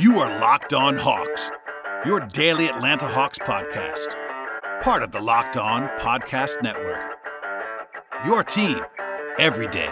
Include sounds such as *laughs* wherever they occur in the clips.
You are Locked On Hawks, your daily Atlanta Hawks podcast, part of the Locked On Podcast Network. Your team every day.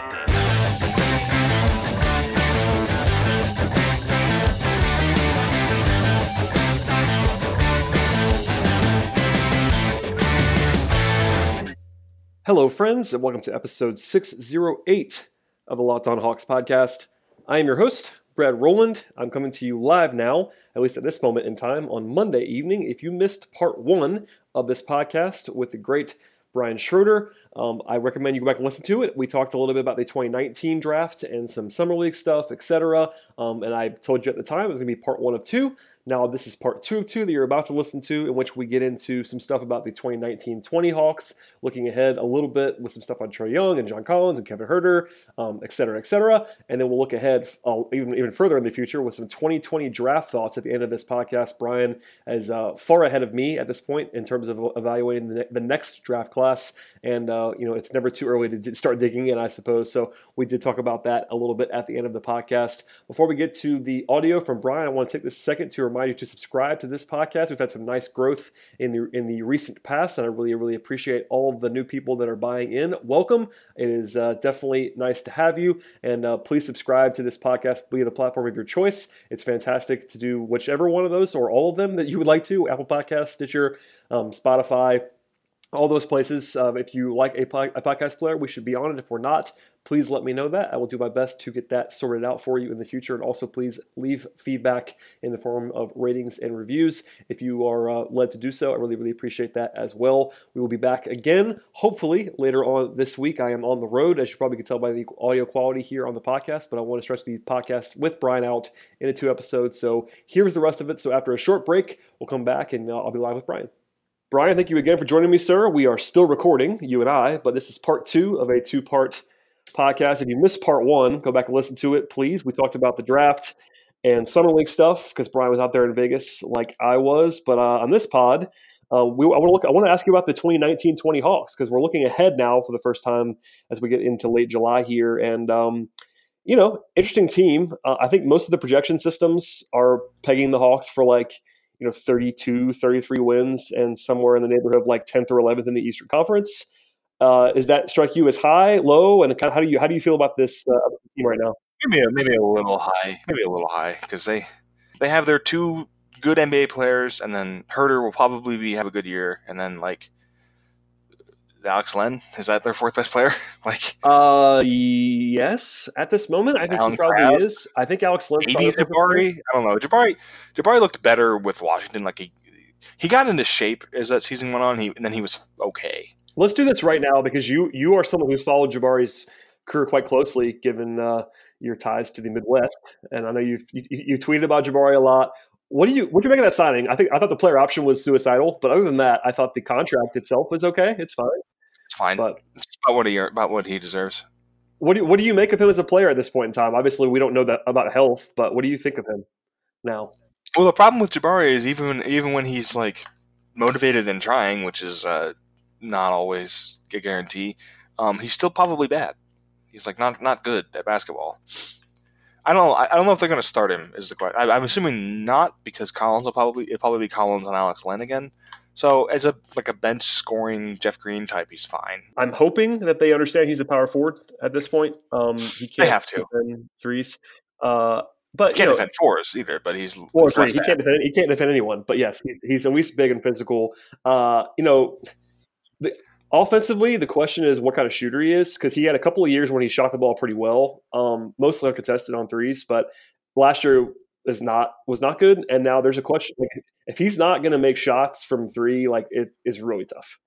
Hello, friends, and welcome to episode 608 of the Locked On Hawks podcast. I am your host, Brad Rowland. I'm coming to you live now, at least at this moment in time, on Monday evening. If you missed part one of this podcast with the great Brian Schroeder, um, I recommend you go back and listen to it. We talked a little bit about the 2019 draft and some summer league stuff, etc. Um, and I told you at the time it was going to be part one of two. Now, this is part two of two that you're about to listen to, in which we get into some stuff about the 2019 20 Hawks, looking ahead a little bit with some stuff on Trae Young and John Collins and Kevin Huerter, um, et cetera, et cetera. And then we'll look ahead uh, even, even further in the future with some 2020 draft thoughts at the end of this podcast. Brian is uh, far ahead of me at this point in terms of evaluating the, the next draft class. And, uh, you know, it's never too early to start digging in, I suppose. So we did talk about that a little bit at the end of the podcast. Before we get to the audio from Brian, I want to take this second to remind you to subscribe to this podcast. We've had some nice growth in the in the recent past, and I really really appreciate all of the new people that are buying in. Welcome. It is uh, definitely nice to have you, and uh, please subscribe to this podcast via the platform of your choice. It's fantastic to do whichever one of those or all of them that you would like to. Apple Podcast, Stitcher, um, Spotify all those places. Uh, if you like a, po- a, podcast player, we should be on it. If we're not, please let me know that. I will do my best to get that sorted out for you in the future. And also, please leave feedback in the form of ratings and reviews if you are uh, led to do so. I really, really appreciate that as well. We will be back again, hopefully, later on this week. I am on the road, as you probably can tell by the audio quality here on the podcast, but I want to stretch the podcast with Brian out into two episodes. So here's the rest of it. So after a short break, we'll come back and uh, I'll be live with Brian. Brian, thank you again for joining me, sir. We are still recording, you and I, but this is part two of a two part podcast. If you missed part one, go back and listen to it, please. We talked about the draft and summer league stuff because Brian was out there in Vegas like I was. But uh, on this pod, uh, we, I want to look. I want to ask you about the 2019-20 Hawks because we're looking ahead now for the first time as we get into late July here, and um, you know, interesting team. Uh, I think most of the projection systems are pegging the Hawks for like you know 32 33 wins and somewhere in the neighborhood of like 10th or 11th in the eastern conference uh, is that strike you as high low and kind of how do you how do you feel about this uh, team right now maybe a, maybe a little high maybe a little high because they they have their two good nba players and then Huerter will probably be have a good year and then like Alex Len is that their fourth best player? *laughs* like, uh, yes, at this moment, I think Allen he probably Crabbe, is. I think Alex Len. Maybe Jabari. I don't know. Jabari. Jabari looked better with Washington. Like he, he got into shape as that season went on. He and then he was okay. Let's do this right now because you you are someone who's followed Jabari's career quite closely, given uh, your ties to the Midwest, and I know you've you, you tweeted about Jabari a lot. What do you what do you make of that signing? I think I thought the player option was suicidal, but other than that, I thought the contract itself was okay. It's fine. It's fine. But it's about what he about what he deserves. What do you, what do you make of him as a player at this point in time? Obviously, we don't know that about health, but what do you think of him now? Well, the problem with Jabari is even even when he's like motivated and trying, which is uh, not always a guarantee, um, he's still probably bad. He's like not not good at basketball. I don't know. I, don't know if they're going to start him. Is the question? I, am assuming not because Collins will probably it'll probably be Collins and Alex Len again. So as a like a bench scoring Jeff Green type, he's fine. I'm hoping that they understand he's a power forward at this point. Um, he can't they have to defend threes. Uh, but he can't you know, defend fours either. But he's well, He can't defend. He can't defend anyone. But yes, he's, he's at least big and physical. Uh, you know, the, offensively, the question is what kind of shooter he is because he had a couple of years when he shot the ball pretty well, um, mostly uncontested on threes. But last year is not was not good, and now there's a question like if he's not going to make shots from three, like it is really tough,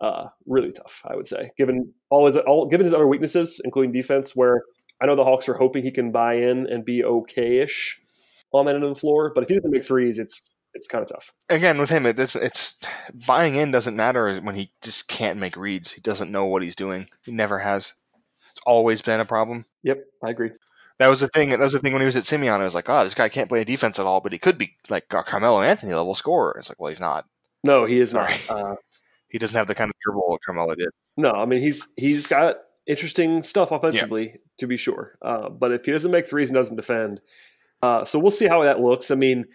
uh, really tough. I would say, given all his all given his other weaknesses, including defense, where I know the Hawks are hoping he can buy in and be okay-ish on that end of the floor, but if he doesn't make threes, it's it's kind of tough. Again, with him, it's it's buying in doesn't matter when he just can't make reads. He doesn't know what he's doing. He never has. It's always been a problem. Yep, I agree. That was the thing. That was the thing when he was at Simeon. I was like, oh, this guy can't play defense at all, but he could be like a Carmelo Anthony level scorer. It's like, well, he's not. No, he is not. Uh, he doesn't have the kind of dribble that Carmelo did. No, I mean he's he's got interesting stuff offensively yeah. to be sure. Uh, but if he doesn't make threes and doesn't defend, Uh, so we'll see how that looks. I mean,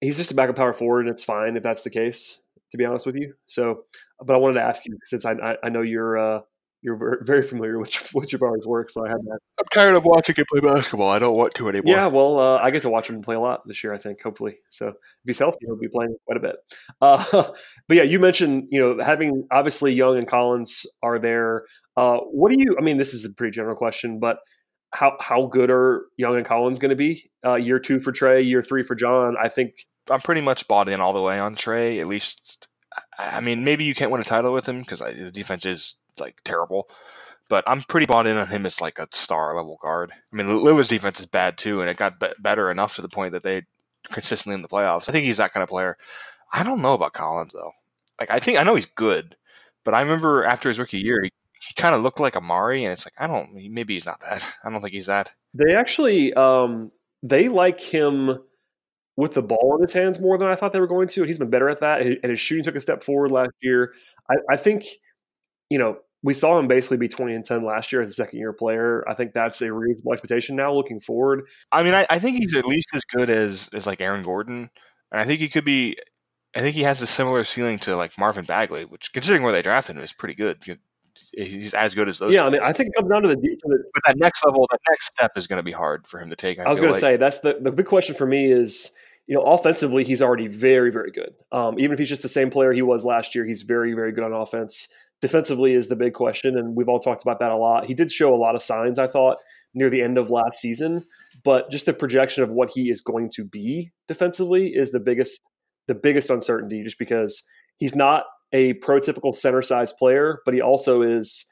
he's just a backup power forward, and it's fine if that's the case. To be honest with you, so but I wanted to ask you since I I, I know you're uh, you're very familiar with *laughs* with Jabari's work, so I had that. I'm tired of watching him play basketball. I don't want to anymore. Yeah, well, uh, I get to watch him play a lot this year. I think, hopefully, so if he's healthy, he'll be playing quite a bit. *laughs* Uh, but yeah, you mentioned you know having obviously Young and Collins are there. Uh, what do you? I mean, this is a pretty general question, but how how good are Young and Collins going to be? Uh, year two for Trae, year three for John. I think I'm pretty much bought in all the way on Trae. At least, I mean, maybe you can't win a title with him because the defense is like terrible. But I'm pretty bought in on him as like a star level guard. I mean, Lillard's defense is bad too, and it got be- better enough to the point that they consistently in the playoffs. I think he's that kind of player. I don't know about Collins though. Like I think I know he's good, but I remember after his rookie year, he, he kind of looked like Amar'e, and it's like I don't. Maybe he's not that. *laughs* I don't think he's that. They actually um, they like him with the ball in his hands more than I thought they were going to, and he's been better at that. And his shooting took a step forward last year. I, I think, you know, we saw him basically be 20 and 10 last year as a second year player. I think that's a reasonable expectation now looking forward. I mean, I, I, think he's at least as good as, as like Aaron Gordon. And I think he could be, I think he has a similar ceiling to like Marvin Bagley, which considering where they drafted him is pretty good. He's as good as those. Yeah, guys. I mean, I think it comes down to the, to the. But that next level, that next step is going to be hard for him to take. I, I was going like. to say that's the the big question for me is you know, offensively, he's already very, very good. Um, even if he's just the same player he was last year, he's very, very good on offense. Defensively is the big question, and we've all talked about that a lot. He did show a lot of signs, I thought, near the end of last season, but just the projection of what he is going to be defensively is the biggest, the biggest uncertainty. Just because he's not a prototypical center size player, but he also is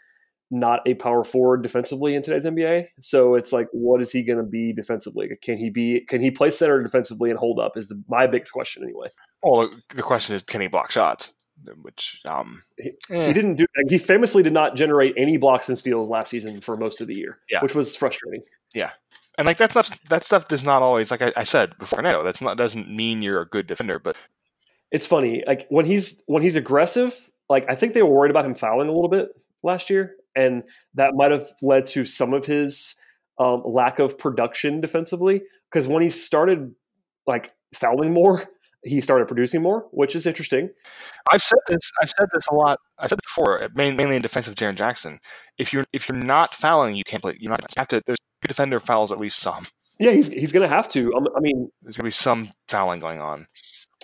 not a power forward defensively in today's NBA. So it's like, what is he going to be defensively? Can he be? Can he play center defensively and hold up? Is the, my biggest question anyway. Well, the question is, can he block shots? Which um, he, eh. he didn't do. He famously did not generate any blocks and steals last season for most of the year. Yeah, which was frustrating. Yeah, and like that stuff. That stuff does not always, like I, I said before. Now that's not doesn't mean you're a good defender, but it's funny. Like when he's when he's aggressive. Like I think they were worried about him fouling a little bit last year, and that might have led to some of his um, lack of production defensively. Because when he started like fouling more, *laughs* he started producing more, which is interesting. I've said this. I've said this a lot. I've said this before, mainly in defense of Jaren Jackson. If you're if you're not fouling, you can't play. You're not you have to. There's a defender fouls at least some. Yeah, he's he's going to have to. Um, I mean, there's going to be some fouling going on.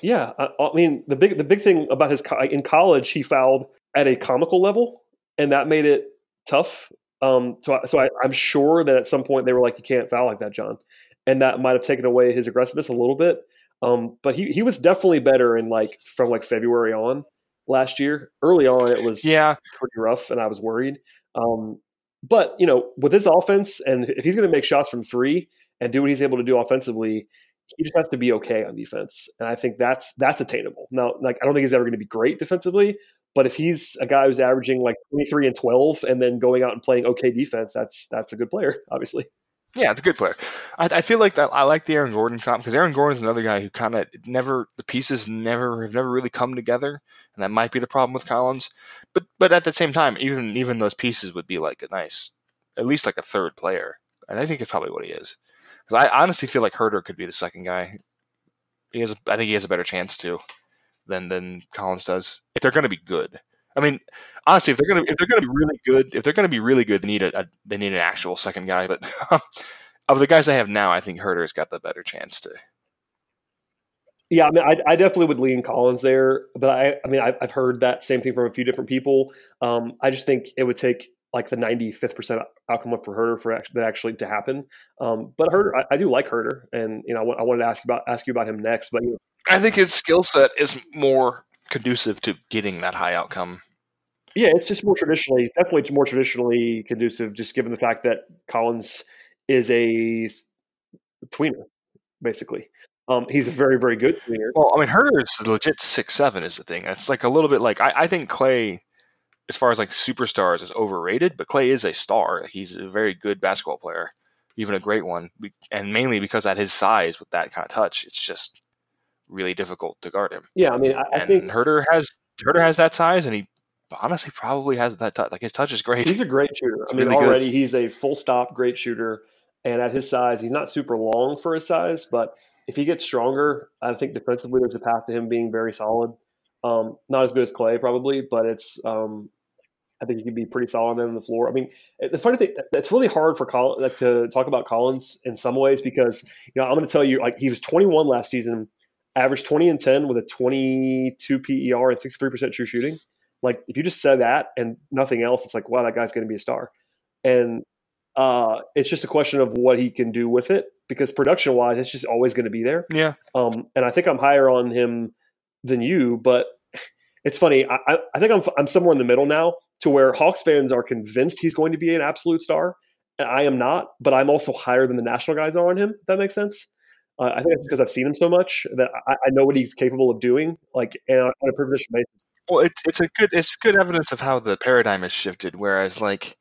Yeah, I, I, mean the big the big thing about his in college, he fouled at a comical level, and that made it tough. Um, so, I, so I, I'm sure that at some point they were like, "You can't foul like that, John," and that might have taken away his aggressiveness a little bit. Um, but he he was definitely better in like from like February on last year. Early on, it was yeah pretty rough, and I was worried. Um, but you know, with this offense, and if he's going to make shots from three and do what he's able to do offensively, he just has to be okay on defense, and I think that's that's attainable. Now, like I don't think he's ever going to be great defensively, but if he's a guy who's averaging like 23 and 12 and then going out and playing okay defense, that's that's a good player, *laughs* obviously. Yeah, it's a good player. I, I feel like that. I like the Aaron Gordon comp because Aaron Gordon's another guy who kind of never the pieces never have never really come together, and that might be the problem with Collins. But but at the same time, even even those pieces would be like a nice, at least like a third player, and I think it's probably what he is. Because I honestly feel like Huerter could be the second guy. He has, a, I think he has a better chance to than than Collins does if they're going to be good. I mean, honestly, if they're going to if they're going to be really good, if they're going to be really good, they need a, a they need an actual second guy. But *laughs* of the guys they have now, I think Huerter's got the better chance to. Yeah, I mean, I, I definitely would lean Collins there, but I, I mean, I, have heard that same thing from a few different people. Um, I just think it would take like the 95th percent outcome for Huerter for actually, actually to happen. Um, but Huerter, I, I, do like Huerter, and you know, I, I wanted to ask you about ask you about him next. But you know, I think his skill set is more conducive to getting that high outcome. Yeah, it's just more traditionally, definitely more traditionally conducive, just given the fact that Collins is a tweener, basically. Um, he's a very, very good tweener. Well, I mean, Huerter is legit six seven is the thing. It's like a little bit like I, I think Klay, as far as like superstars, is overrated, but Klay is a star. He's a very good basketball player, even a great one, and mainly because at his size with that kind of touch, it's just really difficult to guard him. Yeah, I mean, I, I think Huerter has Huerter has that size, and he honestly probably has that touch. Like his touch is great. He's a great shooter. It's I mean, really already good. he's a full stop great shooter. And at his size, he's not super long for his size, but if he gets stronger, I think defensively there's a path to him being very solid. Um, not as good as Klay probably, but it's um, I think he can be pretty solid on the floor. I mean, the funny thing, it's really hard for Collins to talk about Collins in some ways because you know I'm going to tell you like he was 21 last season, averaged 20 and 10 with a 22 PER and 63 percent true shooting. Like if you just said that and nothing else, it's like wow that guy's going to be a star, and uh, it's just a question of what he can do with it because production wise, it's just always going to be there. Yeah. Um, and I think I'm higher on him than you, but it's funny. I, I think I'm I'm somewhere in the middle now to where Hawks fans are convinced he's going to be an absolute star. And I am not, but I'm also higher than the national guys are on him. If that makes sense. Uh, I think it's because I've seen him so much that I, I, know what he's capable of doing, like on a privileged basis. Well, it's it's a good it's good evidence of how the paradigm has shifted. Whereas, like,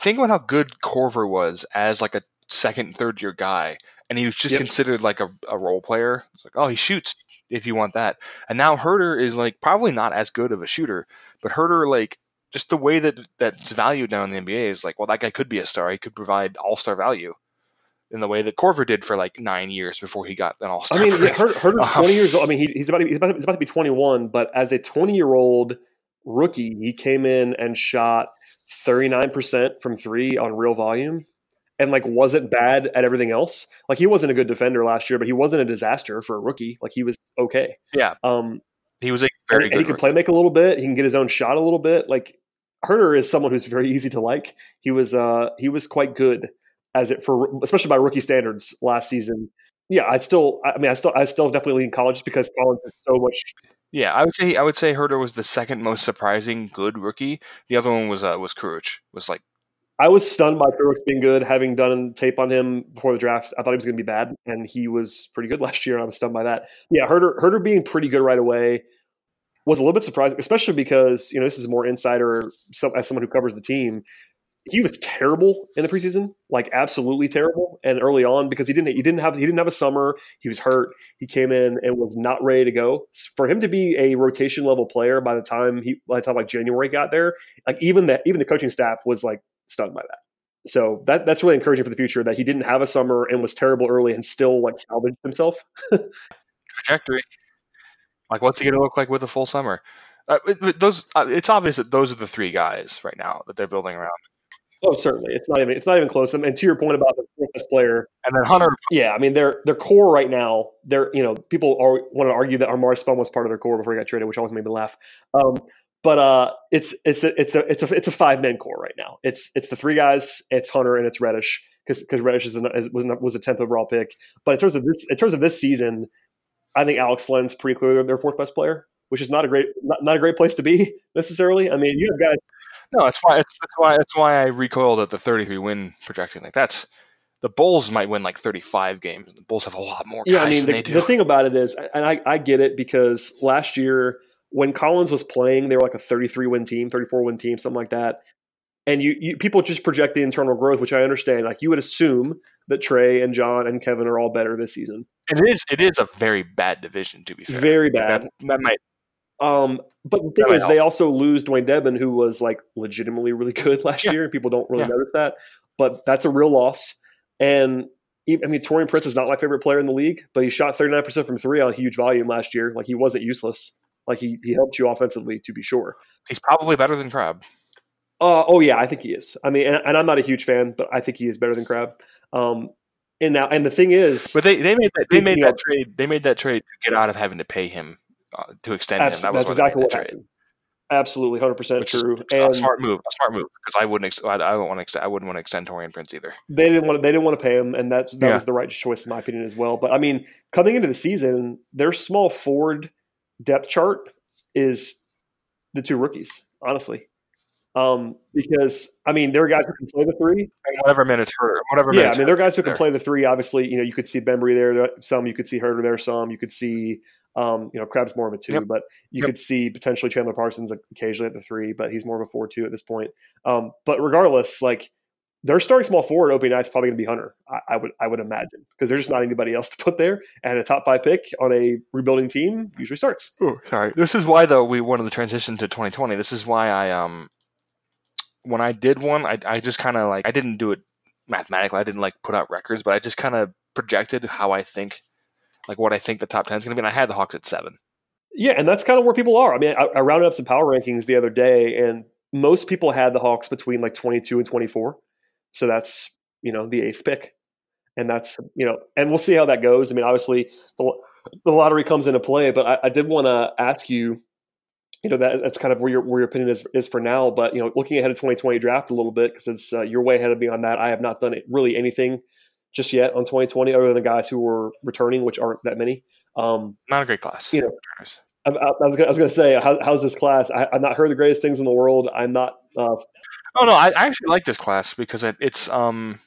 think about how good Korver was as like a second, third year guy, and he was just yep. considered like a, a role player. It's like, oh, he shoots if you want that. And now Huerter is like probably not as good of a shooter, but Huerter like just the way that that's valued now in the NBA is like, well, that guy could be a star. He could provide all star value in the way that Korver did for like nine years before he got an all star. I mean, yeah, Huerter's *laughs* twenty years old. I mean, he, he's about to, he's about, he's about to be twenty one, but as a twenty year old rookie, he came in and shot thirty nine percent from three on real volume. And like wasn't bad at everything else. Like he wasn't a good defender last year, but he wasn't a disaster for a rookie. Like he was okay. Yeah. Um, he was a very and, and he can play make a little bit. He can get his own shot a little bit. Like Huerter is someone who's very easy to like. He was uh he was quite good as it for especially by rookie standards last season. Yeah, I'd still I mean I still I still definitely lean college just because Collins is so much yeah, I would say I would say Huerter was the second most surprising good rookie. The other one was uh, was Kurucs. Was like I was stunned by Kurucs being good, having done tape on him before the draft. I thought he was going to be bad, and he was pretty good *laughs* last year. I was stunned by that. Yeah, Huerter Huerter being pretty good right away was a little bit surprising, especially because you know this is more insider as someone who covers the team. He was terrible in the preseason, like absolutely terrible, and early on because he didn't he didn't have he didn't have a summer. He was hurt. He came in and was not ready to go. For him to be a rotation level player by the time he by the time like January got there, like even that even the coaching staff was like stunned by that. So that that's really encouraging for the future that he didn't have a summer and was terrible early and still like salvaged himself. *laughs* Trajectory. Like, what's he going to look like with a full summer? Uh, those, uh, it's obvious that those are the three guys right now that they're building around. Oh, certainly, it's not even it's not even close. And to your point about the best player, and then Hunter, yeah, I mean their their core right now. They're you know people are want to argue that Omari Spellman was part of their core before he got traded, which always made me laugh. Um, but uh, it's it's a it's a it's a it's a five man core right now. It's it's the three guys. It's Hunter and it's Reddish because because Reddish is, is was was the tenth overall pick. But in terms of this in terms of this season, I think Alex Len's pretty clearly their fourth best player, which is not a great not, not a great place to be *laughs* necessarily. I mean, you have guys. No, that's why it's, that's why that's why I recoiled at the 33 win projection. Like that's the Bulls might win like 35 games. The Bulls have a lot more. Yeah, I mean, the, the, thing about it is, and I, I get it because last year when Collins was playing, they were like a 33 win team, 34 win team, something like that. And you, you people just project the internal growth, which I understand. Like you would assume that Trae and John and Kevin are all better this season. It is it is a very bad division to be fair. Very bad. That, that might. Um, but the thing is, help. they also lose Dewayne Dedmon, who was like legitimately really *laughs* good last yeah. year, and people don't really yeah. notice that. But that's a real loss. And I mean, Taurean Prince is not my favorite player in the league, but he shot 39% from three on huge volume last year. Like he wasn't useless. Like he, he helped you offensively, to be sure. He's probably better than Crabbe. Uh, oh yeah, I think he is. I mean, and, and, I'm not a huge fan, but I think he is better than Crabbe. Um, and now, and the thing is, but they, they made that they made that know, trade. They made that trade to get out of having to pay him uh, to extend him. That that's exactly what happened. Trade. Absolutely, hundred percent true. and a smart move, a smart move, because I wouldn't. Ex- I, I don't want to. Ex- I wouldn't want to extend Taurean Prince either. They didn't want. To, they didn't want to pay him, and that that yeah. was the right choice in my opinion as well. But I mean, coming into the season, their small forward depth chart is the two rookies. Honestly, um, because I mean, there are guys who can play the three. And whatever minutes hurt, whatever. Yeah, I mean, there are guys who can there. play the three. Obviously, you know, you could see Bembry there, some you could see Huerter there, some you could see, um, you know, Crabbe's more of a two, yep. but you yep. could see potentially Chandler Parsons occasionally at the three, but he's more of a four-two at this point. Um, but regardless, like their starting small forward opening night is probably going to be Hunter. I, I, would I would imagine because there's just not anybody else to put there, and a top five pick on a rebuilding team usually starts. Oh, sorry. This is why though we wanted the transition to 2020. This is why I um when I did one, I, I just kind of like I didn't do it mathematically. I didn't like put out records, but I just kind of projected how I think, like what I think the top ten is going to be. And I had the Hawks at seven. Yeah, and that's kind of where people are. I mean, I, I rounded up some power rankings the other day, and most people had the Hawks between like 22 and 24. So that's you know the eighth pick, and that's you know, and we'll see how that goes. I mean, obviously the, the lottery comes into play, but I, I did want to ask you, you know, that that's kind of where your where your opinion is is for now. But you know, looking ahead of 2020 draft a little bit because it's uh, you're way ahead of me on that. I have not done it, really anything just yet on 2020 other than the guys who were returning, which aren't that many. Um, Not a great class. You know, I, I, I was going to say, how, how's this class? I, have not heard the greatest things in the world. I'm not. Uh, oh no, I, I, actually like this class because it, it's um,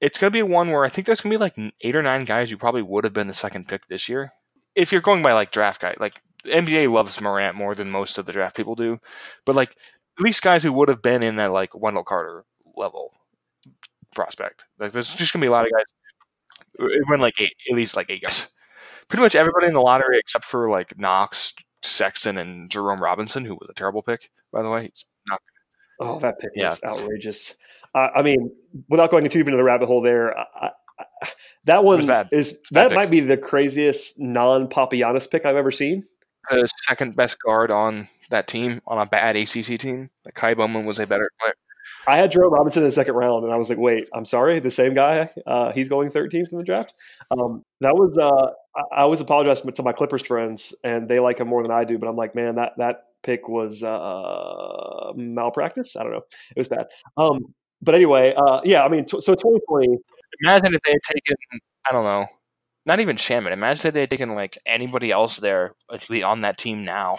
it's going to be one where I think there's going to be like eight or nine guys who probably would have been the second pick this year. If you're going by like draft guy, like NBA loves Morant more than most of the draft people do, but like at least guys who would have been in that like Wendell Carter level prospect. Like there's just going to be a lot of guys. It went like eight, at least like eight guys pretty much everybody in the lottery except for like Knox, Sexton, and Jerome Robinson, who was a terrible pick, by the way. Not. Oh, that pick yeah. was outrageous. Uh, I mean, without going too deep into the rabbit hole, there, I, I, that one is that pick. might be the craziest non-Papagiannis pick I've ever seen. The second best guard on that team on a bad ACC team. Like Ky Bowman was a better player. I had Jerome Robinson in the second round, and I was like, "Wait, I'm sorry, the same guy. Uh, he's going 13th in the draft." Um, that was uh, I, always apologize to my Clippers friends, and they like him more than I do. But I'm like, man, that that pick was uh, malpractice. I don't know, it was bad. Um, but anyway, uh, yeah, I mean, t- so 2020. Imagine if they had taken, I don't know, not even Shamet. Imagine if they had taken like anybody else there to be on that team now.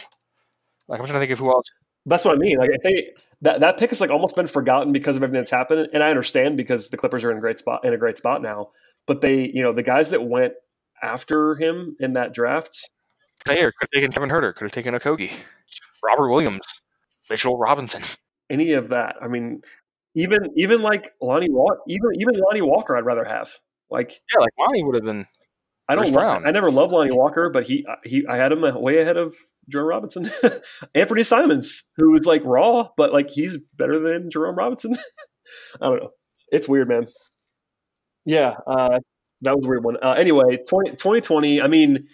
Like I'm trying to think of who else. That's what I mean. Like if they that that pick has like almost been forgotten because of everything that's happened. And I understand because the Clippers are in a great spot in a great spot now. But they, you know, the guys that went after him in that draft. Thayer could have taken Kevin Huerter, could have taken Okogie, Robert Williams, Mitchell Robinson. Any of that. I mean, even even like Lonnie Walker, even even Lonnie Walker, I'd rather have. Like yeah, like Lonnie would have been. I don't. I never loved Lonnie Walker, but he he I had him way ahead of Jerome Robinson, *laughs* Anthony Simons, who is like raw, but like he's better than Jerome Robinson. *laughs* I don't know. It's weird, man. Yeah, uh, that was a weird one. Uh, anyway, 20, 2020, I mean,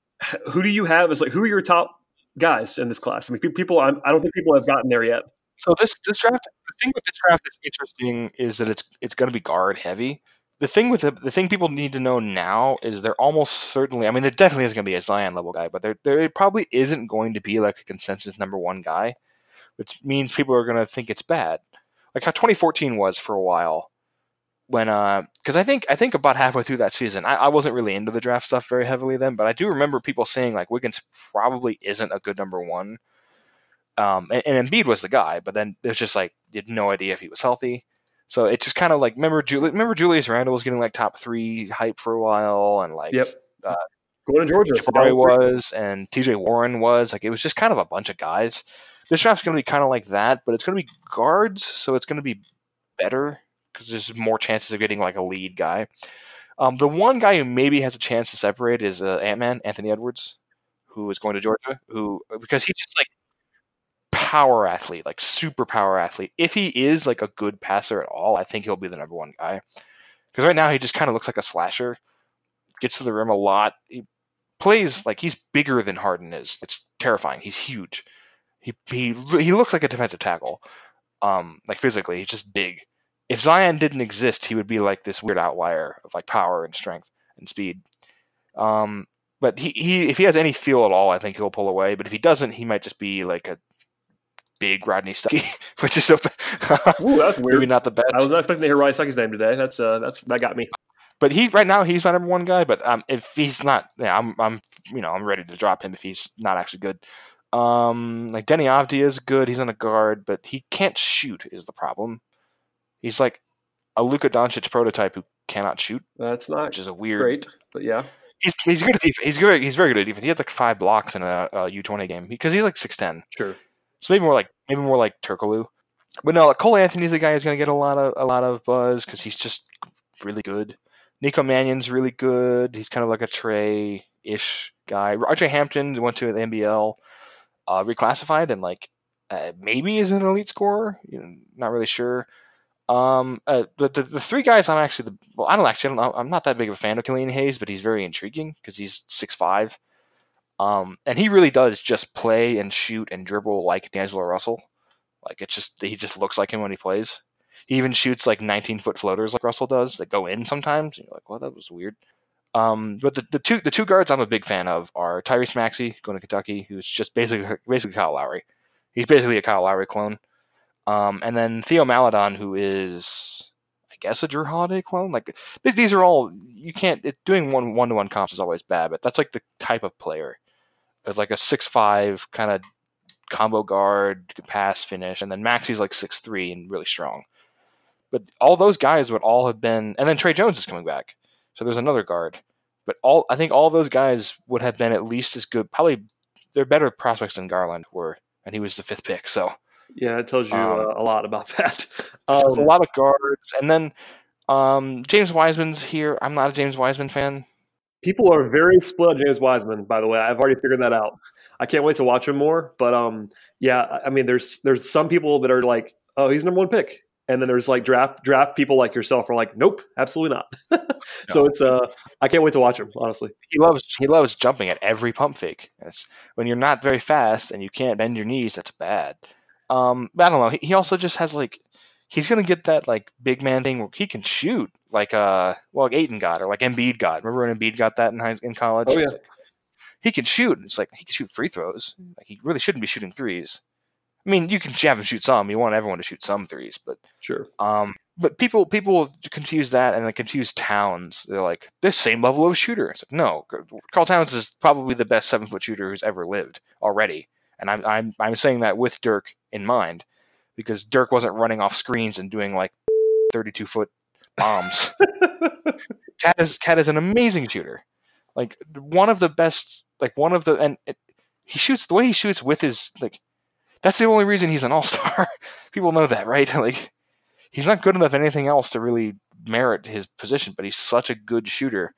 *sighs* who do you have as like, who are your top guys in this class? I mean, people, I'm, I do not think people have gotten there yet. So this, this draft, the thing with this draft that's interesting is that it's, it's going to be guard heavy the thing with the, the thing people need to know now is they're almost certainly. I mean, there definitely isn't going to be a Zion level guy, but there there probably isn't going to be like a consensus number one guy, which means people are going to think it's bad, like how 2014 was for a while. When uh, because I think I think about halfway through that season, I, I wasn't really into the draft stuff very heavily then, but I do remember people saying like Wiggins probably isn't a good number one. Um, and, and Embiid was the guy, but then there's just like you had no idea if he was healthy. So it's just kind of like remember Julius remember Julius Randle was getting like top three hype for a while, and like yep. Uh, going to Georgia, Jabari was, and T.J. Warren was like it was just kind of a bunch of guys. This draft's going to be kind of like that, but it's going to be guards, so it's going to be better because there's more chances of getting like a lead guy. Um, the one guy who maybe has a chance to separate is uh, Ant Man, Anthony Edwards, who is going to Georgia, who because he's just like power athlete, like super power athlete. If he is like a good passer at all, I think he'll be the number one guy. Because right now he just kind of looks like a slasher, gets to the rim a lot. He plays like he's bigger than Harden is. It's terrifying. He's huge. He he he looks like a defensive tackle. Um, like physically, he's just big. If Zion didn't exist, he would be like this weird outlier of like power and strength and speed. Um, but he, he if he has any feel at all, I think he'll pull away. But if he doesn't, he might just be like a big Rodney Stuckey, *laughs* which is so Ooh, that's *laughs* weird. maybe not the best. I was not expecting to hear Rodney Stuckey's name today. That's uh, that's that got me. But he right now he's my number one guy. But um, if he's not, yeah, I'm I'm you know I'm ready to drop him if he's not actually good. Um, like Deni Avdija is good. He's on a guard, but he can't shoot. Is the problem? He's like a Luka Doncic prototype who cannot shoot. That's not which is a weird. Great, but yeah. He's, he's good at defense. He's good. He's very good at defense. He had like five blocks in a a U20 game because he's like six ten. Sure. So maybe more like maybe more like Turkoglu. But no, Cole Anthony's the guy who's going to get a lot of a lot of buzz because he's just really good. Nico Mannion's really good. He's kind of like a Trae ish guy. RJ Hampton went to the NBL, uh, reclassified, and like uh, maybe is an elite scorer. You know, not really sure. Um, uh, the, the the three guys I'm actually the well, I don't actually I I'm not that big of a fan of Killian Hayes, but he's very intriguing because he's six five. Um, and he really does just play and shoot and dribble like D'Angelo Russell. Like it's just he just looks like him when he plays. He even shoots like 19 foot floaters like Russell does that go in sometimes. And you're like, well, that was weird. Um, but the, the two the two guards I'm a big fan of are Tyrese Maxey going to Kentucky, who's just basically basically Kyle Lowry. He's basically a Kyle Lowry clone. Um, and then Theo Maladon, who is I guess a Jrue Holiday clone. Like th- these are all you can't. It, doing one one to one comps is always bad, but that's like the type of player. It's like a six five kind of combo guard, pass, finish, and then Maxey's like six three and really strong. But all those guys would all have been, and then Tre Jones is coming back, so there's another guard. But all I think all those guys would have been at least as good. Probably they're better prospects than Garland were, and he was the fifth pick. So Yeah, it tells you Um, uh, a lot about *laughs* that. there's a Um, lot of guards, and then um, James Wiseman's here. I'm not a James Wiseman fan. People are very split on James Wiseman. By the way, I've already figured that out. I can't wait to watch him more. But um, yeah, I- mean, there's there's some people that are like, oh, he's number one pick, and then there's like draft draft people like yourself are like, nope, absolutely not. *laughs* so it's uh, I can't wait to watch him. Honestly, He loves he loves jumping at every pump fake. It's, when you're not very fast and you can't bend your knees, that's bad. Um, but I don't know. He, he also just has like he's gonna get that like big man thing where he can shoot like uh well like Ayton got or like Embiid got. Remember when Embiid got that in high, in college? Oh, yeah. He can shoot. It's like he can shoot free throws. Like he really shouldn't be shooting threes. I mean, you can have him shoot some. You want everyone to shoot some threes, but sure. um, but people people confuse that and they confuse Towns. They're like the same level of shooter. It's like no, Karl Towns is probably the best seven foot shooter who's ever lived already, and I'm I'm I'm saying that with Dirk in mind, because Dirk wasn't running off screens and doing like 32 foot bombs. *laughs* KAT is KAT is an amazing shooter, like one of the best, like one of the and it, he shoots the way he shoots with his like. That's the only reason he's an all star. *laughs* People know that, right? *laughs* Like he's not good enough anything else to really merit his position, but he's such a good shooter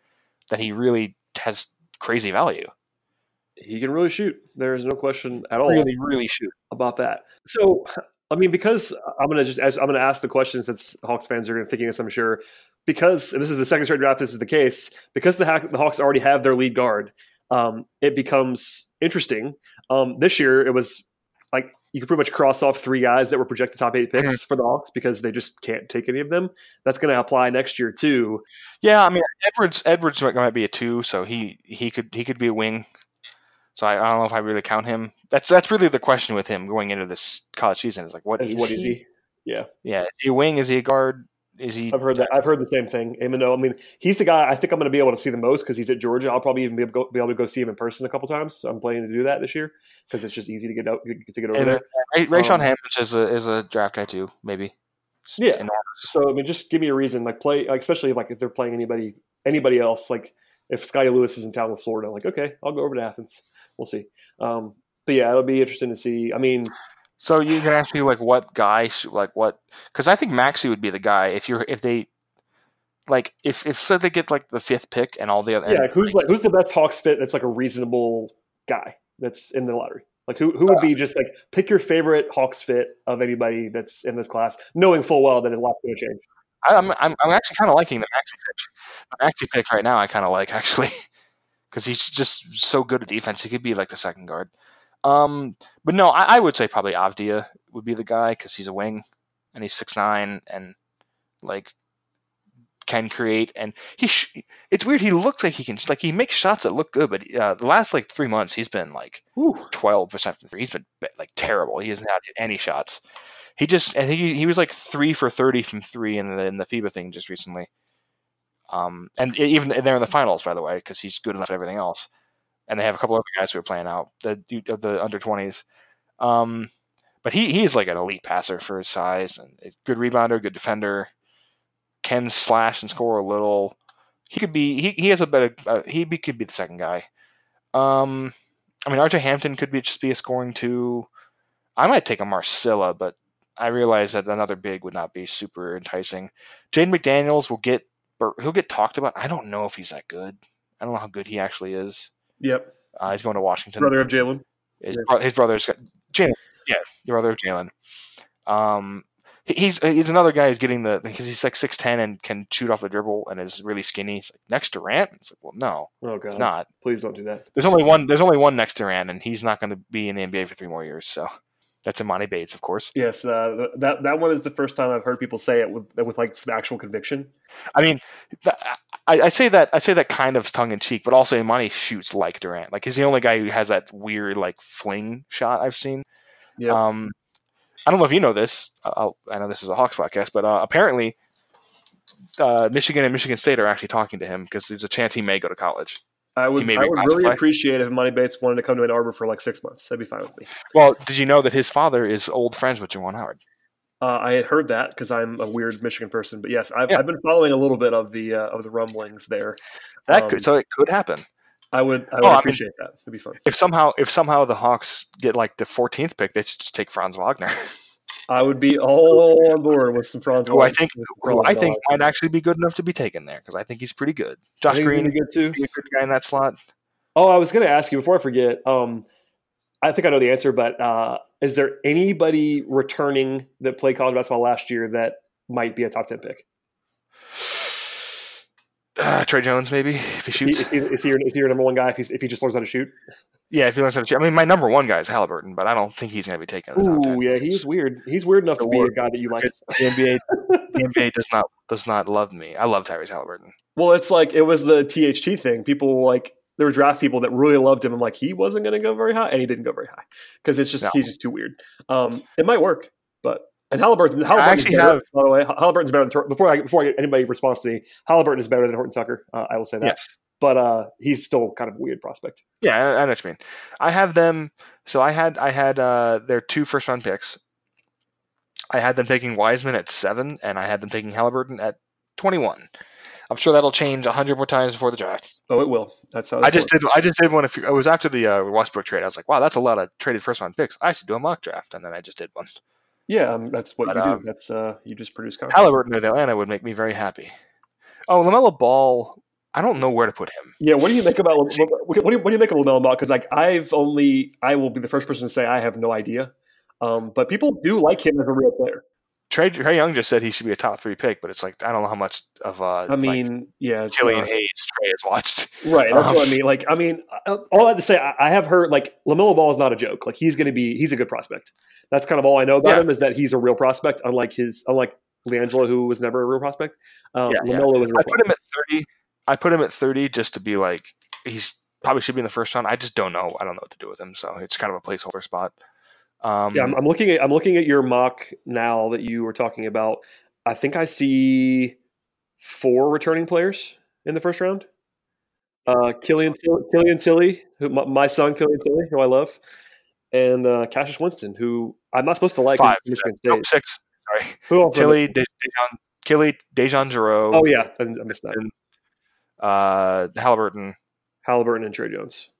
that he really has crazy value. He can really shoot. There is no question at all. Really, really shoot. about that. So, I mean, because I'm gonna just I'm gonna ask the question since Hawks fans are thinking this, I'm sure. Because and this is the second straight draft. This is the case because the the Hawks already have their lead guard. Um, it becomes interesting. Um, this year, it was like you could pretty much cross off three guys that were projected top eight picks for the Hawks because they just can't take any of them. That's going to apply next year too. Yeah, I mean Edwards. Edwards might, might be a two, so he he could he could be a wing. So I, I don't know if I really count him. That's that's really the question with him going into this college season. Is like what As is what he? is he? Yeah, Yeah, is he a wing? Is he a guard? Is he? I've heard that. I've heard the same thing. Though I mean, he's the guy I think I'm going to be able to see the most because he's at Georgia. I'll probably even be able, be able to go see him in person a couple times. So I'm planning to do that this year because it's just easy to get out to get over And, there. uh, Ray, Sean Um, is a is a draft guy too, maybe. Yeah. So I mean, just give me a reason. Like play, like, especially like if they're playing anybody anybody else. Like if Scottie Lewis is in town with Florida, like okay, I'll go over to Athens. We'll see. Um, but yeah, it'll be interesting to see. I mean, So you can ask me like what guy, like what? Because I think Maxey would be the guy if you're if they, like if if so they get like the fifth pick and all the other. yeah, and, who's like who's the best Hawks fit? That's like a reasonable guy that's in the lottery. Like who who would be just like pick your favorite Hawks fit of anybody that's in this class, knowing full well that a lot's going to change. I'm I'm I'm actually kind of liking the Maxey pick. The Maxey pick right now I kind of like actually, *laughs* because he's just so good at defense. He could be like the second guard. Um, but no, I, I would say probably Avdija would be the guy because he's a wing and he's six nine and like can create and he sh- it's weird he looks like he can like he makes shots that look good but uh, the last like three months he's been like 12 percent from three he's been like terrible he hasn't had any shots he just i think he, he was like three for 30 from three in the in the FIBA thing just recently um and even they're in the finals by the way because he's good enough at everything else and they have a couple other guys who are playing out the of the under 20s um but he he's like an elite passer for his size and good rebounder good defender can slash and score a little. He could be. He, he has a better. Uh, he be, could be the second guy. Um, I mean, RJ Hampton could be just be a scoring two. I might take a Marcilla, but I realize that another big would not be super enticing. Jaden McDaniels will get. He'll get talked about. I don't know if he's that good. I don't know how good he actually is. Yep, Uh, he's going to Washington. brother of Jalen. His, Yeah. his brother's got Jalen. Yeah, the brother of Jalen. Um, He's he's another guy who's getting the because he's like six ten and can shoot off the dribble and is really skinny. He's like next Durant. It's like, well, no, Oh god, not. please don't do that. There's only one. There's only one next Durant, and he's not going to be in the NBA for three more years. So that's Emoni Bates, of course. Yes, uh, that that one is the first time I've heard people say it with with like some actual conviction. I mean, th- I, I say that I say that kind of tongue in cheek, but also Imani shoots like Durant. Like he's the only guy who has that weird like fling shot I've seen. Yeah. Um, I don't know if you know this. I'll, I know this is a Hawks podcast, but uh, apparently, uh, Michigan and Michigan State are actually talking to him because there's a chance he may go to college. I would, I would really appreciate if Emoni Bates wanted to come to Ann Arbor for like six months. That'd be fine with me. Well, did you know that his father is old friends with Juwan Howard? Uh, I had heard that because I'm a weird Michigan person, but yes, I've, Yeah. I've been following a little bit of the uh, of the rumblings there. That Um, could, so it could happen. I would I would Oh, I mean- appreciate that. It'd be fun. If somehow if somehow the Hawks get like the 14th pick, they should just take Franz Wagner, *laughs* I would be all on board with some Franz. who I think who I think might actually be good enough to be taken there because I think he's pretty good. Josh Green good too. be a good guy in that slot. Oh, I was going to ask you before I forget. Um, I think I know the answer, but uh, is there anybody returning that played college basketball last year that might be a top ten pick? Uh, Tre Jones, maybe if he Is shoots. he, is he your, is he your number one guy if, if he just learns how to shoot? Yeah, if he learns how to shoot. I mean, my number one guy is Halliburton, but I don't think he's going to be taken. Ooh, yeah, he's weird. He's weird enough to be a guy that you like. The NBA, the *laughs* NBA does not does not love me. I love Tyrese Halliburton. Well, it's like it was the THT thing. People like there were draft people that really loved him. I'm like, he wasn't going to go very high, and he didn't go very high because it's just No. he's just too weird. Um, it might work, but and Halliburton, Halliburton's actually better, have- by the way. Halliburton's better than before I before I get anybody response to me. Halliburton is better than Horton Tucker. Uh, I will say that, Yes. But uh, he's still kind of a weird prospect. Yeah, I, I know what you mean. I have them. So I had I had uh, their two first round picks. I had them taking Wiseman at seven, and I had them taking Halliburton at twenty one. I'm sure that'll change a hundred more times before the draft. Oh, it will. That's how I just works. did. I just did one. If it was after the uh, Westbrook trade, I was like, "Wow, that's a lot of traded first round picks." I should do a mock draft, and then I just did one. Yeah, um, that's what But, you do. um, That's uh, you just produce content. Halliburton with Atlanta would make me very happy. Oh, Lamelo Ball. I don't know where to put him. Yeah, what do you make about *laughs* what do you, what do you, what do you make of Lamelo Ball? Because like I've only I will be the first person to say I have no idea. Um, but people do like him as a real player. Trae, Trae Young just said he should be a top three pick, but it's like I don't know how much of uh, I mean, yeah, like it's Killian not- Hayes Trae has watched. right? That's um, what I mean. Like, I mean, uh, all I have to say, I, I have heard like Lamelo Ball is not a joke. Like, he's going to be he's a good prospect. That's kind of all I know about Yeah. him is that he's a real prospect, unlike his unlike LiAngelo, who was never a real prospect. Um, Yeah, yeah. Lamelo is a real I put him at thirty. I put him at thirty just to be like he's probably should be in the first round. I just don't know. I don't know what to do with him, so it's kind of a placeholder spot. Um, Yeah, I'm, I'm looking at I'm looking at your mock now that you were talking about. I think I see four returning players in the first round. Uh, Killian Killian Tillie, who my, my son Killian Tillie, who I love, and uh, Cassius Winston, who I'm not supposed to like. Five. Michigan no, six. Sorry, Who? Tillie, Dejan, Killy, Dejan Giroux, Oh yeah, I, I missed that. Uh, Halliburton, Halliburton and Tre Jones.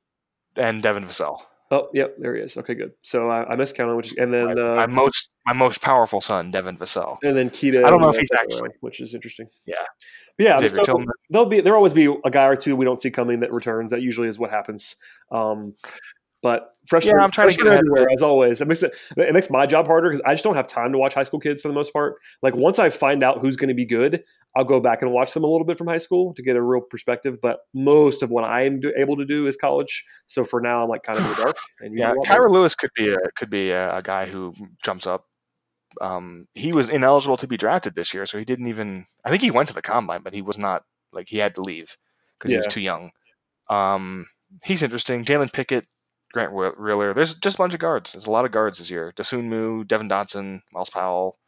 and Devin Vassell. Oh, yep, there he is. Okay, good. So I, I miscounted, which is, and then my, uh, my most my most powerful son, Devin Vassell. and then Keita. I don't know if he's actually- which is interesting. Yeah. But yeah. So there'll be there'll always be a guy or two we don't see coming that returns. That usually is what happens. Um, but freshmen, Yeah, I'm trying to get everywhere as always. It makes it it makes my job harder because I just don't have time to watch high school kids for the most part. Like once I find out who's going to be good, I'll go back and watch them a little bit from high school to get a real perspective. But most of what I am do, able to do is college. So for now, I'm like kind of in the dark. *sighs* And Yeah? Kira Lewis could be a could be a, a guy who jumps up. Um, he was ineligible to be drafted this year, so he didn't even. I think he went to the combine, but he was not like he had to leave because he was too young. Um, he's interesting. Jalen Pickett, Grant Riller. There's just a bunch of guards. There's a lot of guards this year. Dosunmu, Devon Dotson, Myles Powell.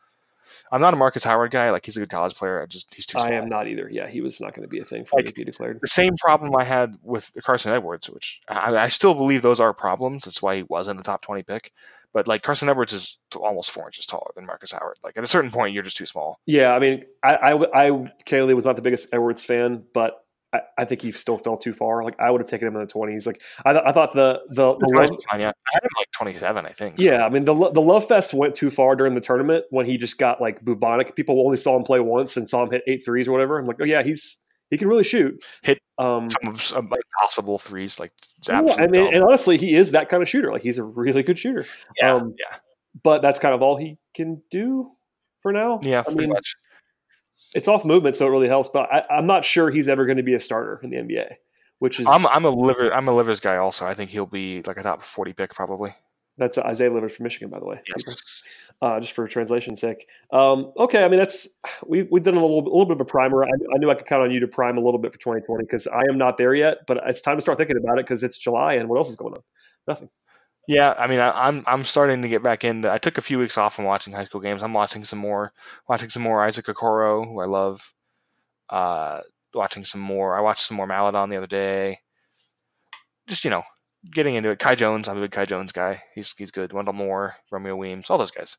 I'm not a Marcus Howard guy. Like he's a good college player. I just he's too small. I am not either. Yeah, he was not going to be a thing for me Like, to be declared. the same problem I had with Carson Edwards, which I, I still believe those are problems. That's why he wasn't a top 20 pick. But like Carson Edwards is almost four inches taller than Marcus Howard. Like at a certain point, you're just too small. Yeah, I mean, I, I, I candidly was not the biggest Edwards fan, but I, I think he still fell too far. Like I would have taken him in the twenties. Like I, th- I thought the the, the love, fine, yeah. I had him like 27, I think. so- yeah, I mean the the love fest went too far during the tournament when he just got like bubonic. People only saw him play once and saw him hit eight threes or whatever. I'm like, oh yeah, he's he can really shoot. Hit Um, some like possible threes, like yeah, I mean, dumb. and honestly, he is that kind of shooter. Like he's a really good shooter. yeah, um, yeah. but that's kind of all he can do for now. Yeah, I mean, much. It's off movement, so it really helps. But I, I'm not sure he's ever going to be a starter in the NBA, which is I'm I'm a liver I'm a livers guy also. I think he'll be like a top forty pick probably. that's Isaiah Livers from Michigan, by the way. Yes. uh, just for translation's sake. Um, okay, I mean that's we've we've done a little a little bit of a primer. I, I knew I could count on you to prime a little bit for 2020 because I am not there yet, but it's time to start thinking about it because it's July and what else is going on? Nothing. Yeah, I mean, I, I'm I'm starting to get back into. I took a few weeks off from watching high school games. I'm watching some more, watching some more Isaac Okoro, who I love. Uh, watching some more. I watched some more Maledon the other day. Just you know, getting into it. Kai Jones, I'm a big Kai Jones guy. He's he's good. Wendell Moore, Romeo Weems, all those guys.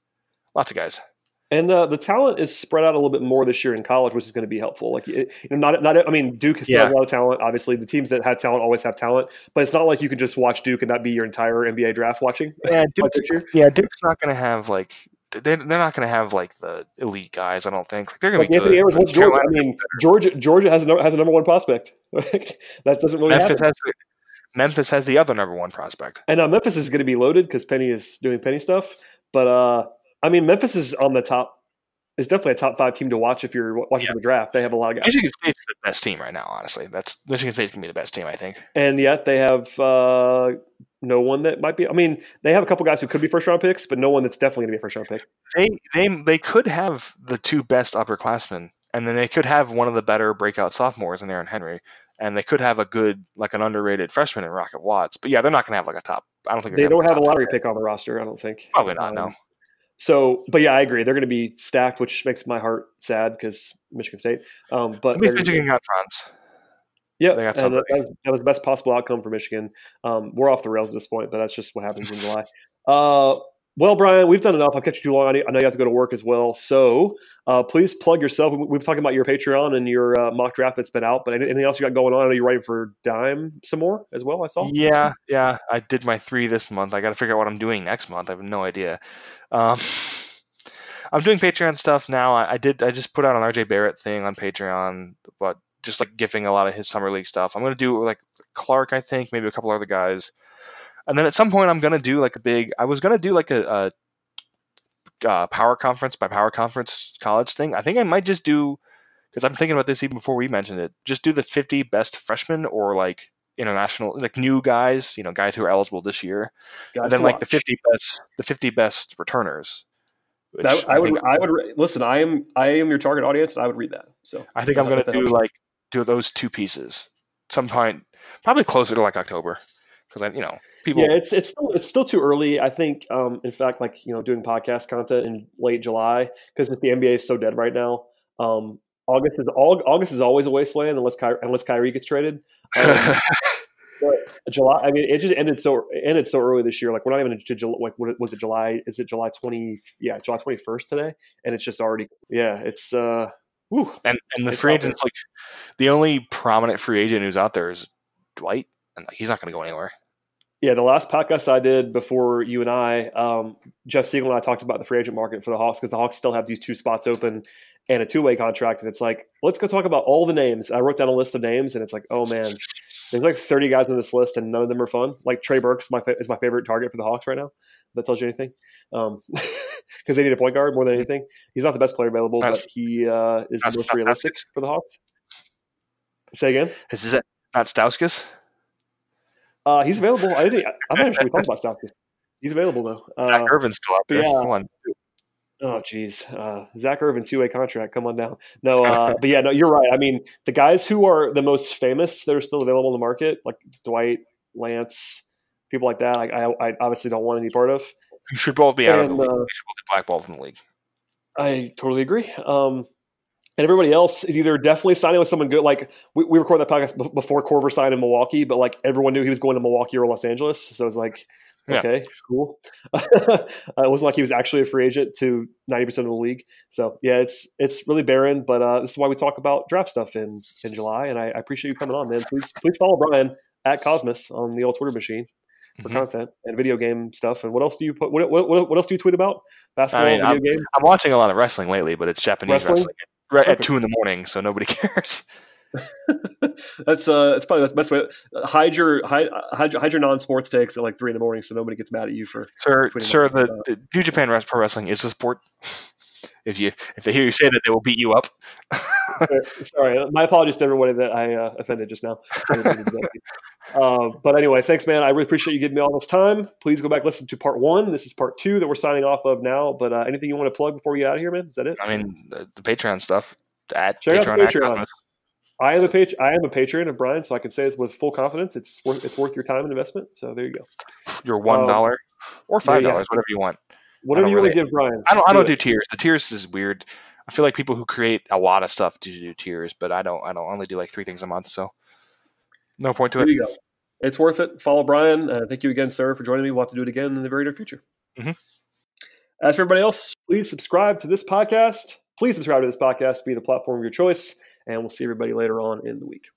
Lots of guys. And uh, the talent is spread out a little bit more this year in college, which is going to be helpful. Like, it, you know, not not. I mean, Duke still Yeah. has a lot of talent. Obviously, the teams that have talent always have talent, but it's not like you can just watch Duke and that be your entire NBA draft watching. *laughs* Yeah, Duke, yeah, Duke's not going to have like they're, they're not going to have like the elite guys. I don't think like, they're going Like to be Anthony good. Edwards, what's Georgia? I mean, Georgia Georgia has a, has a number one prospect. *laughs* that doesn't really happen. Memphis has the, Memphis has the other number one prospect. And uh, Memphis is going to be loaded because Penny is doing Penny stuff. But uh, I mean, Memphis is on the top. Is definitely a top five team to watch if you're watching Yeah. the draft. They have a lot of guys, Michigan State's the best team right now. Honestly, that's Michigan State's gonna be the best team. I think. and yet they have uh, no one that might be. I mean, they have a couple guys who could be first round picks, but no one that's definitely going to be a first round pick. They they they could have the two best upperclassmen, and then they could have one of the better breakout sophomores in Aaron Henry, and they could have a good like an underrated freshman in Rocket Watts. But yeah, they're not gonna have like a top. I don't think They don't gonna have a lottery pick. pick on the roster. I don't think. Probably not. Um, no. So, but yeah, I agree. They're going to be stacked, which makes my heart sad because Michigan State. Um, but Michigan got Franz. Yeah, They got and that was, that was the best possible outcome for Michigan. Um, we're off the rails at this point, but that's just what happens in July. Uh, well, Brian, we've done enough. I've kept you too long. I know you have to go to work as well. So uh, please plug yourself. We- We've talking about your Patreon and your uh, mock draft that's been out, but anything else you got going on? I know you're writing for Dime some more as well. I saw. Yeah, yeah. I did my three this month. I got to figure out what I'm doing next month. I have no idea. Um, *laughs* I'm doing Patreon stuff now. I, I did. I just put out an RJ Barrett thing on Patreon, but just like gifting a lot of his summer league stuff. I'm gonna do like Clarke, I think, maybe a couple other guys, and then at some point I'm gonna do like a big. I was gonna do like a, a uh, power conference by power conference college thing. I think I might just do because I'm thinking about this even before we mentioned it. Just do the 50 best freshmen or like international, like new guys, you know, guys who are eligible this year, Guys and then like the 50 best, the 50 best returners. That, I would. think, I would re- listen. I am. I am your target audience. and I would read that. So I think I'm gonna do like do those two pieces sometime, probably closer to like October, because you know, people. Yeah, it's it's still it's still too early. I think, um, in fact, like you know, doing podcast content in late July because the NBA is so dead right now. Um, August is all August is always a wasteland unless Ky- unless Kyrie gets traded. Um, *laughs* but July, I mean, it just ended so ended so early this year. Like we're not even into July. Like what was it? July? Is it July twenty? Yeah, July twenty first today, and it's just already. Yeah, it's. uh whew. and and the free agents like the only prominent free agent who's out there is Dwight, and like, he's not gonna go anywhere. Yeah, the last podcast I did before you and I, um, Jeff Siegel and I talked about the free agent market for the Hawks because the Hawks still have these two spots open and a two way contract. And it's like, let's go talk about all the names. I wrote down a list of names and it's like, oh man, there's like 30 guys on this list and none of them are fun. Like Trey Burke's my fa- is my favorite target for the Hawks right now. If that tells you anything. *laughs* Because they need a point guard more than anything. He's not the best player available, but he uh, is the most realistic for the Hawks. Say again. Is it not Stauskas? Uh, he's available. I didn't. I'm not sure we talked about Southgate. He's available though. Zach Uh, Irvin's still out there. yeah. Come on. Oh, geez. Uh, Zach Irvin, two way contract. Come on down. No, *laughs* uh, but yeah, no, you're right. I mean, the guys who are the most famous that are still available in the market, like Dwight, Lance, people like that, like, I, I obviously don't want any part of. You should both be out of the league. uh, You should both be blackballed from the league. I totally agree. Um, and everybody else is either definitely signing with someone good. Like we, we recorded that podcast before Korver signed in Milwaukee, but like everyone knew he was going to Milwaukee or Los Angeles. So it's like, Yeah. okay, cool. *laughs* uh, it wasn't like he was actually a free agent to 90% of the league. So yeah, it's, it's really barren, but uh, this is why we talk about draft stuff in, in July. And I, I appreciate you coming on, man. Please, please follow Brian at Cosmos on the old Twitter machine for Mhm. content and video game stuff. And what else do you put, what, what, what else do you tweet about? Basketball, mean, video games? I'm watching a lot of wrestling lately, but it's Japanese Wrestling? wrestling, right at two in the morning, so nobody *laughs* cares. *laughs* that's uh, that's probably the best way. Hide your hide, hide, your- your non-sports takes at like three in the morning, so nobody gets mad at you for. Sir, sir, the, the New Japan Pro Wrestling is a sport. *laughs* if you if they hear you say that, they will beat you up. *laughs* Sorry, my apologies to everybody that I uh, offended just now. uh, *laughs* but anyway, thanks, man. I really appreciate you giving me all this time. Please go back listen to part one. This is part two that we're signing off of now. But uh, anything you want to plug before we get out of here, man? Is that it? I mean, the, the Patreon stuff at Check Patreon. out Patreon. I am a page. I am a patron of Brian, so I can say this with full confidence. It's worth. It's worth your time and investment. So there you go. Your one Um, or five dollars, whatever you want. Whatever you want really- to give Brian. I don't. I don't it. do tiers. The tiers is weird. I feel like people who create a lot of stuff do do tiers, but I don't. I don't I only do like three things a month, so no point to There it. you go. It's worth it. Follow Brian. Uh, thank you again, sir, for joining me. We'll have to do it again in the very near future. Mhm. As for everybody else, please subscribe to this podcast. Please subscribe to this podcast via the platform of your choice, and we'll see everybody later on in the week.